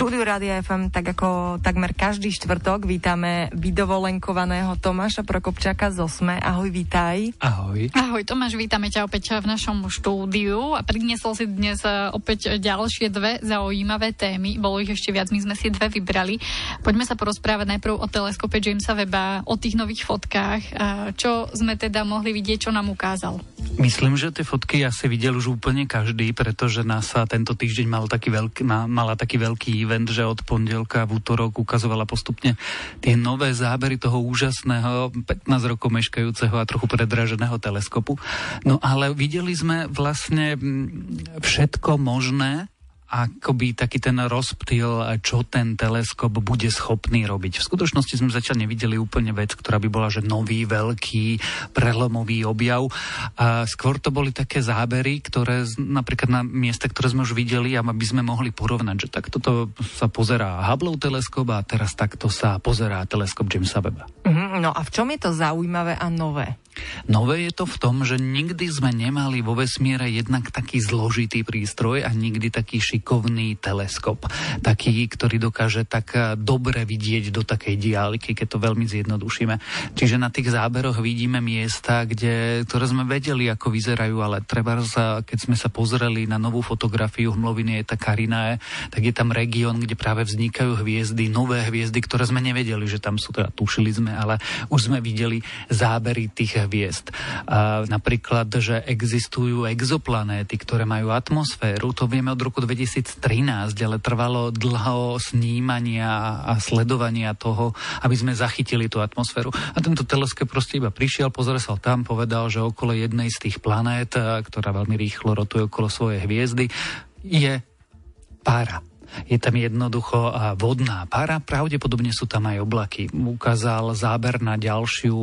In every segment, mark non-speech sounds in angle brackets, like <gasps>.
štúdiu Rádia FM, tak ako takmer každý štvrtok, vítame vydovolenkovaného Tomáša Prokopčaka z Osme. Ahoj, vítaj. Ahoj. Ahoj, Tomáš, vítame ťa opäť v našom štúdiu a priniesol si dnes e, opäť ďalšie dve zaujímavé témy. Bolo ich ešte viac, my sme si dve vybrali. Poďme sa porozprávať najprv o teleskope Jamesa Weba, o tých nových fotkách. Čo sme teda mohli vidieť, čo nám ukázal? Myslím, že tie fotky asi videl už úplne každý, pretože NASA tento týždeň mal taký veľký, mala taký veľký event, že od pondelka v útorok ukazovala postupne tie nové zábery toho úžasného 15 rokov meškajúceho a trochu predraženého teleskopu. No ale videli sme vlastne mm, všetko možné, akoby taký ten rozptýl, čo ten teleskop bude schopný robiť. V skutočnosti sme zatiaľ nevideli úplne vec, ktorá by bola, že nový, veľký, prelomový objav. A skôr to boli také zábery, ktoré napríklad na miesta, ktoré sme už videli, aby sme mohli porovnať, že takto to sa pozerá Hubble teleskop a teraz takto sa pozerá teleskop Jamesa Webba. Mm, no a v čom je to zaujímavé a nové? Nové je to v tom, že nikdy sme nemali vo vesmíre jednak taký zložitý prístroj a nikdy taký šikovný teleskop. Taký, ktorý dokáže tak eh, dobre vidieť do takej diálky, keď to veľmi zjednodušíme. Čiže na tých záberoch vidíme miesta, kde, ktoré sme vedeli, ako vyzerajú, ale treba, keď sme sa pozreli na novú fotografiu hmloviny Eta Carinae, tak je tam región, kde práve vznikajú hviezdy, nové hviezdy, ktoré sme nevedeli, že tam sú, teda tušili sme, ale už sme videli zábery tých hviezd. A napríklad, že existujú exoplanéty, ktoré majú atmosféru, to vieme od roku 2013, ale trvalo dlho snímania a sledovania toho, aby sme zachytili tú atmosféru. A tento teleskop proste iba prišiel, pozrel sa tam, povedal, že okolo jednej z tých planét, ktorá veľmi rýchlo rotuje okolo svojej hviezdy, je pára je tam jednoducho vodná para, pravdepodobne sú tam aj oblaky. Ukázal záber na ďalšiu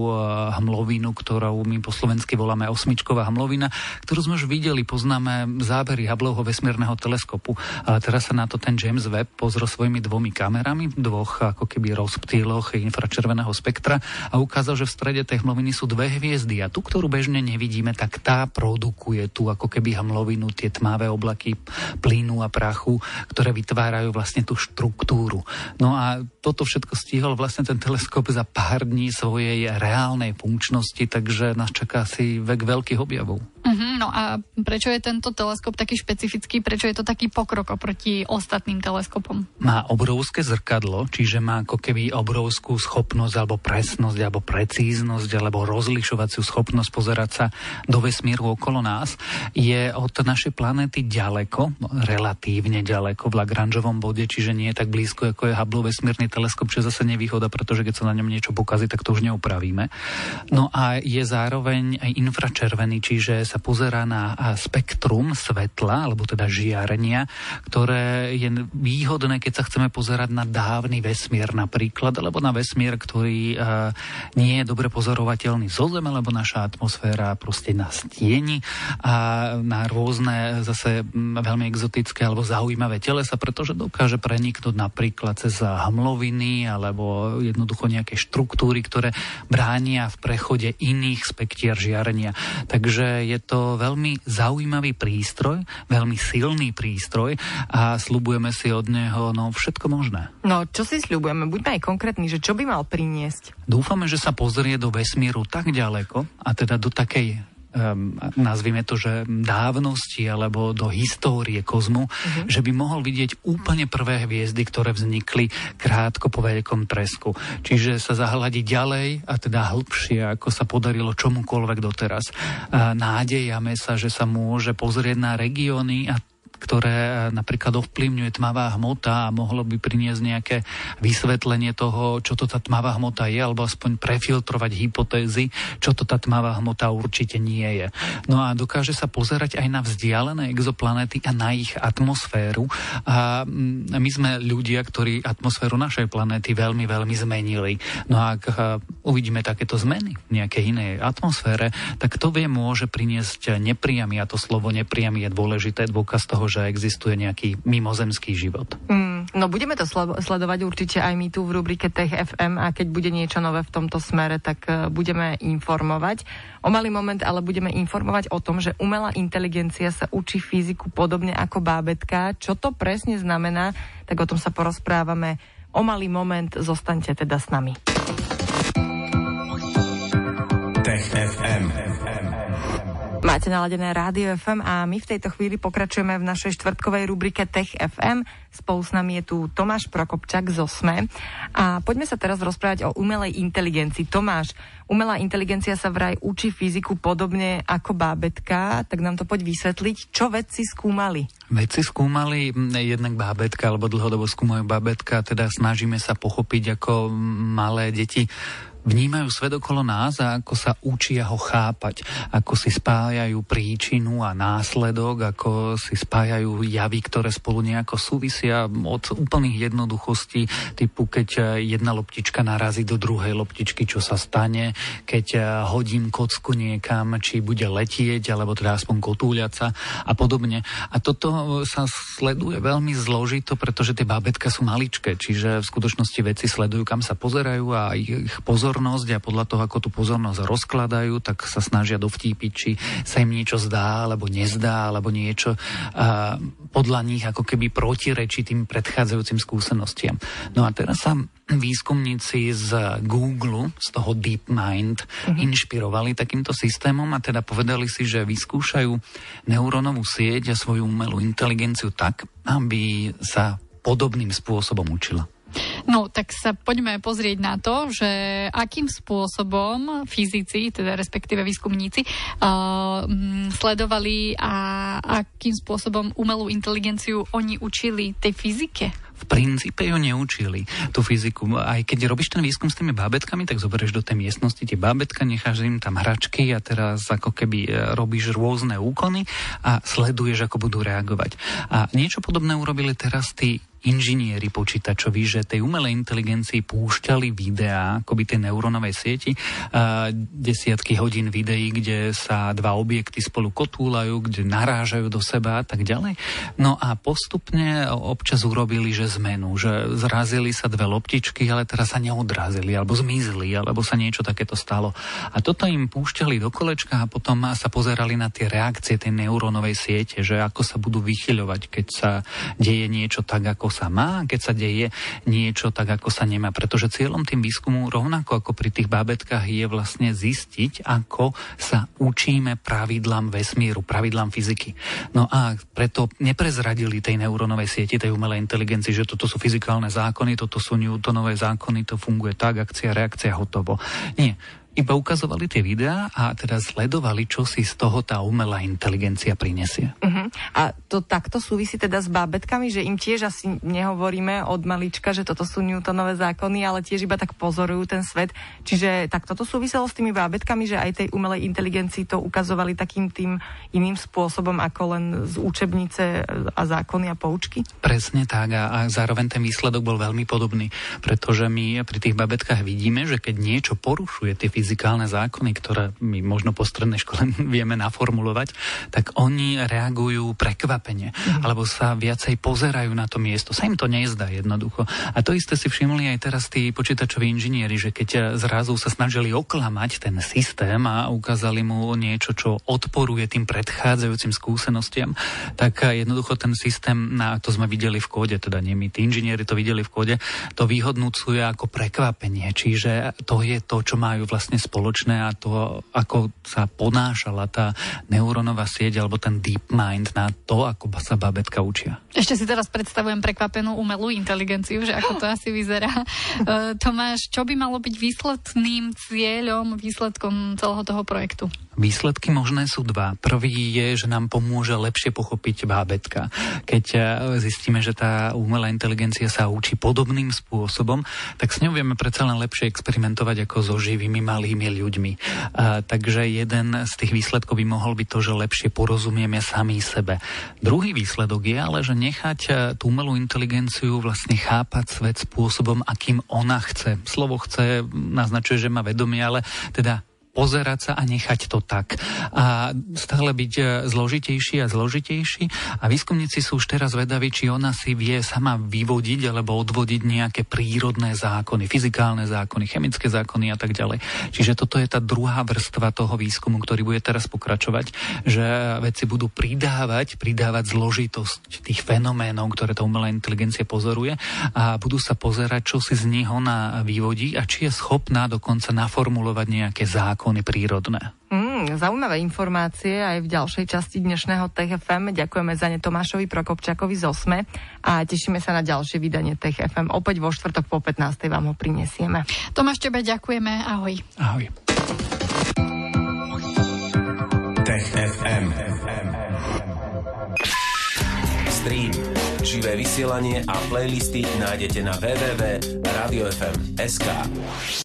hmlovinu, ktorú my po slovensky voláme osmičková hmlovina, ktorú sme už videli, poznáme zábery Hubbleho vesmírneho teleskopu. Ale teraz sa na to ten James Webb pozrel svojimi dvomi kamerami, dvoch ako keby rozptýloch infračerveného spektra a ukázal, že v strede tej hmloviny sú dve hviezdy a tú, ktorú bežne nevidíme, tak tá produkuje tu ako keby hmlovinu, tie tmavé oblaky plynu a prachu, ktoré vytvárajú vytvárajú vlastne tú štruktúru. No a toto všetko stihol vlastne ten teleskop za pár dní svojej reálnej funkčnosti, takže nás čaká si vek veľkých objavov. Uh-huh, no a prečo je tento teleskop taký špecifický? Prečo je to taký pokrok oproti ostatným teleskopom? Má obrovské zrkadlo, čiže má ako keby obrovskú schopnosť alebo presnosť alebo precíznosť alebo rozlišovaciu schopnosť pozerať sa do vesmíru okolo nás. Je od našej planéty ďaleko, relatívne ďaleko v Lagrangeovom bode, čiže nie je tak blízko ako je Hubble vesmírny teleskop, čo je zase nevýhoda, pretože keď sa na ňom niečo pokazí, tak to už neupravíme. No a je zároveň aj infračervený, čiže sa sa pozerá na spektrum svetla, alebo teda žiarenia, ktoré je výhodné, keď sa chceme pozerať na dávny vesmír napríklad, alebo na vesmír, ktorý nie je dobre pozorovateľný zo Zeme, lebo naša atmosféra proste nás tieni a na rôzne zase veľmi exotické alebo zaujímavé telesa, pretože dokáže preniknúť napríklad cez hmloviny alebo jednoducho nejaké štruktúry, ktoré bránia v prechode iných spektier žiarenia. Takže je to veľmi zaujímavý prístroj, veľmi silný prístroj a slubujeme si od neho no, všetko možné. No, čo si slubujeme? Buďme aj konkrétni, že čo by mal priniesť? Dúfame, že sa pozrie do vesmíru tak ďaleko, a teda do takej um, nazvime to, že dávnosti alebo do histórie kozmu, uh-huh. že by mohol vidieť úplne prvé hviezdy, ktoré vznikli krátko po veľkom tresku. Čiže sa zahľadí ďalej a teda hĺbšie, ako sa podarilo čomukoľvek doteraz. Nádejame sa, že sa môže pozrieť na regióny a ktoré e, napríklad ovplyvňuje tmavá hmota a mohlo by priniesť nejaké vysvetlenie toho, čo to tá tmavá hmota je, alebo aspoň prefiltrovať hypotézy, čo to tá tmavá hmota určite nie je. No a dokáže sa pozerať aj na vzdialené exoplanety a na ich atmosféru. A mm, my sme ľudia, ktorí atmosféru našej planéty veľmi, veľmi zmenili. No a ak e, uvidíme takéto zmeny v nejakej inej atmosfére, tak to vie môže priniesť nepriamy, a to slovo nepriamy je dôležité, dôkaz toho, že existuje nejaký mimozemský život. Mm, No budeme to sledovať určite aj my tu v rubrike Tech FM a keď bude niečo nové v tomto smere, tak uh, budeme informovať. O malý moment ale budeme informovať o tom, že umelá inteligencia sa učí fyziku podobne ako bábetka. Čo to presne znamená, tak o tom sa porozprávame o malý moment. Zostaňte teda s nami. Máte naladené Rádio FM a my v tejto chvíli pokračujeme v našej štvrtkovej rubrike Tech FM. Spolu s nami je tu Tomáš Prokopčak z OSME. A poďme sa teraz rozprávať o umelej inteligencii. Tomáš, umelá inteligencia sa vraj učí fyziku podobne ako bábetka, tak nám to poď vysvetliť, čo vedci skúmali. Vedci skúmali jednak bábetka, alebo dlhodobo skúmajú bábetka, teda snažíme sa pochopiť ako malé deti vnímajú svet okolo nás a ako sa učia ho chápať, ako si spájajú príčinu a následok, ako si spájajú javy, ktoré spolu nejako súvisia od úplných jednoduchostí, typu keď jedna loptička narazí do druhej loptičky, čo sa stane, keď hodím kocku niekam, či bude letieť, alebo teda aspoň kotúľať sa a podobne. A toto sa sleduje veľmi zložito, pretože tie bábetka sú maličké, čiže v skutočnosti veci sledujú, kam sa pozerajú a ich pozor pozornosť a podľa toho, ako tú pozornosť rozkladajú, tak sa snažia dovtípiť, či sa im niečo zdá, alebo nezdá, alebo niečo a podľa nich ako keby protirečí tým predchádzajúcim skúsenostiam. No a teraz sa výskumníci z Google, z toho DeepMind, mm-hmm. inšpirovali takýmto systémom a teda povedali si, že vyskúšajú neurónovú sieť a svoju umelú inteligenciu tak, aby sa podobným spôsobom učila. No, tak sa poďme pozrieť na to, že akým spôsobom fyzici, teda respektíve výskumníci, uh, sledovali a akým spôsobom umelú inteligenciu oni učili tej fyzike v princípe ju neučili, tú fyziku. Aj keď robíš ten výskum s tými bábetkami, tak zoberieš do tej miestnosti tie bábetka, necháš im tam hračky a teraz ako keby e, robíš rôzne úkony a sleduješ, ako budú reagovať. A niečo podobné urobili teraz tí inžinieri počítačoví, že tej umelej inteligencii púšťali videá, akoby tej neurónovej sieti, desiatky hodín videí, kde sa dva objekty spolu kotúlajú, kde narážajú do seba a tak ďalej. No a postupne občas urobili, že zmenu, že zrazili sa dve loptičky, ale teraz sa neodrazili, alebo zmizli, alebo sa niečo takéto stalo. A toto im púšťali do kolečka a potom sa pozerali na tie reakcie tej neurónovej siete, že ako sa budú vychyľovať, keď sa deje niečo tak, ako sa má, keď sa deje niečo tak, ako sa nemá. Pretože cieľom tým výskumu, rovnako ako pri tých bábetkách, je vlastne zistiť, ako sa učíme pravidlám vesmíru, pravidlám fyziky. No a preto neprezradili tej neurónovej sieti, tej umelej inteligencii, že toto sú fyzikálne zákony, toto sú Newtonové zákony, to funguje tak, akcia, reakcia, hotovo. Nie iba ukazovali tie videá a teda sledovali, čo si z toho tá umelá inteligencia prinesie. Uh-huh. A to takto súvisí teda s bábetkami, že im tiež asi nehovoríme od malička, že toto sú Newtonové zákony, ale tiež iba tak pozorujú ten svet. Čiže tak toto súviselo s tými bábetkami, že aj tej umelej inteligencii to ukazovali takým tým iným spôsobom ako len z učebnice a zákony a poučky? Presne tak a, a zároveň ten výsledok bol veľmi podobný, pretože my pri tých babetkách vidíme, že keď niečo porušuje tie fyzikálne zákony, ktoré my možno po strednej škole <laughs> vieme naformulovať, tak oni reagujú prekvapene, mm. alebo sa viacej pozerajú na to miesto. Sa im to nezdá jednoducho. A to isté si všimli aj teraz tí počítačoví inžinieri, že keď zrazu sa snažili oklamať ten systém a ukázali mu niečo, čo odporuje tým predchádzajúcim skúsenostiam, tak jednoducho ten systém, na to sme videli v kóde, teda nie my, tí inžinieri to videli v kóde, to vyhodnúcuje ako prekvapenie. Čiže to je to, čo majú vlastne vlastne spoločné a to, ako sa ponášala tá neurónová sieť alebo ten deep mind na to, ako sa babetka učia. Ešte si teraz predstavujem prekvapenú umelú inteligenciu, že ako to <gasps> asi vyzerá. Uh, <laughs> Tomáš, čo by malo byť výsledným cieľom, výsledkom celého toho projektu? Výsledky možné sú dva. Prvý je, že nám pomôže lepšie pochopiť bábetka. Keď e, zistíme, že tá umelá inteligencia sa učí podobným spôsobom, tak s ňou vieme predsa len lepšie experimentovať ako so živými malými ľuďmi. A, takže jeden z tých výsledkov by mohol byť to, že lepšie porozumieme sami sebe. Druhý výsledok je ale, že nechať e, tú umelú inteligenciu vlastne chápať svet spôsobom, akým ona chce. Slovo chce naznačuje, že má vedomie, ale teda pozerať sa a nechať to tak. A stále byť e, zložitejší a zložitejší. A výskumníci sú už teraz vedaví, či ona si vie sama vyvodiť alebo odvodiť nejaké prírodné zákony, fyzikálne zákony, chemické zákony a tak ďalej. Čiže toto je tá druhá vrstva toho výskumu, ktorý bude teraz pokračovať, že vedci budú pridávať, pridávať zložitosť tých fenoménov, ktoré tá umelá inteligencia pozoruje a budú sa pozerať, čo si z nich ona vyvodí a či je schopná dokonca naformulovať nejaké zákony prírodné. Mm, zaujímavé informácie aj v ďalšej časti dnešného TFM. Ďakujeme za ne Tomášovi Prokopčakovi z OSME a tešíme sa na ďalšie vydanie TFM. Opäť vo štvrtok po 15. vám ho prinesieme. Tomáš, tebe ďakujeme. Ahoj. Ahoj. Tech FM. Stream, živé vysielanie a playlisty nájdete na www.radiofm.sk.